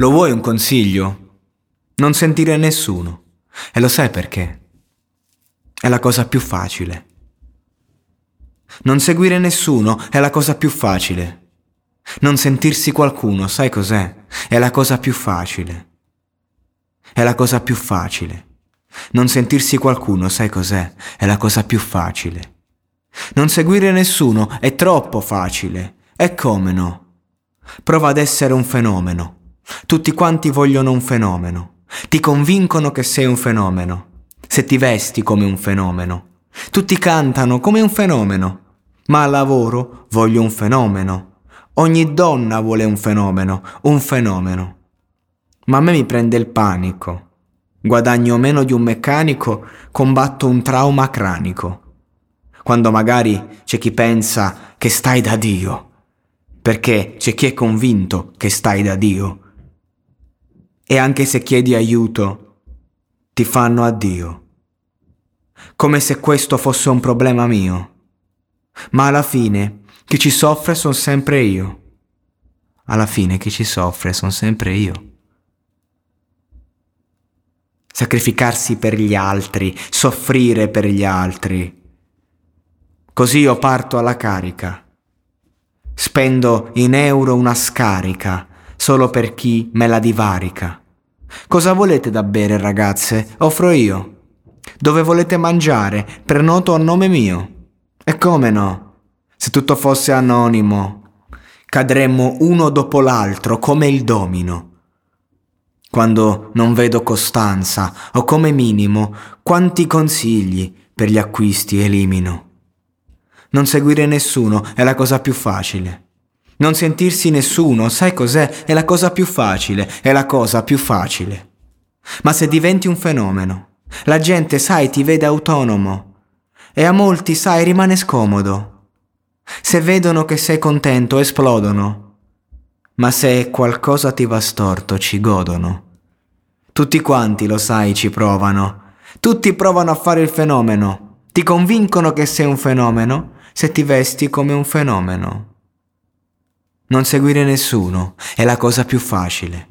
Lo vuoi un consiglio? Non sentire nessuno. E lo sai perché? È la cosa più facile. Non seguire nessuno è la cosa più facile. Non sentirsi qualcuno, sai cos'è? È la cosa più facile. È la cosa più facile. Non sentirsi qualcuno, sai cos'è? È la cosa più facile. Non seguire nessuno è troppo facile. E come no? Prova ad essere un fenomeno. Tutti quanti vogliono un fenomeno. Ti convincono che sei un fenomeno. Se ti vesti come un fenomeno. Tutti cantano come un fenomeno. Ma al lavoro voglio un fenomeno. Ogni donna vuole un fenomeno, un fenomeno. Ma a me mi prende il panico. Guadagno meno di un meccanico, combatto un trauma cranico. Quando magari c'è chi pensa che stai da Dio, perché c'è chi è convinto che stai da Dio. E anche se chiedi aiuto, ti fanno addio. Come se questo fosse un problema mio. Ma alla fine chi ci soffre sono sempre io. Alla fine chi ci soffre sono sempre io. Sacrificarsi per gli altri, soffrire per gli altri. Così io parto alla carica. Spendo in euro una scarica solo per chi me la divarica. Cosa volete da bere, ragazze? Offro io. Dove volete mangiare? Prenoto a nome mio. E come no? Se tutto fosse anonimo, cadremmo uno dopo l'altro come il domino. Quando non vedo costanza o come minimo quanti consigli per gli acquisti elimino. Non seguire nessuno è la cosa più facile. Non sentirsi nessuno, sai cos'è? È la cosa più facile, è la cosa più facile. Ma se diventi un fenomeno, la gente, sai, ti vede autonomo e a molti, sai, rimane scomodo. Se vedono che sei contento, esplodono. Ma se qualcosa ti va storto, ci godono. Tutti quanti, lo sai, ci provano. Tutti provano a fare il fenomeno. Ti convincono che sei un fenomeno se ti vesti come un fenomeno. Non seguire nessuno è la cosa più facile.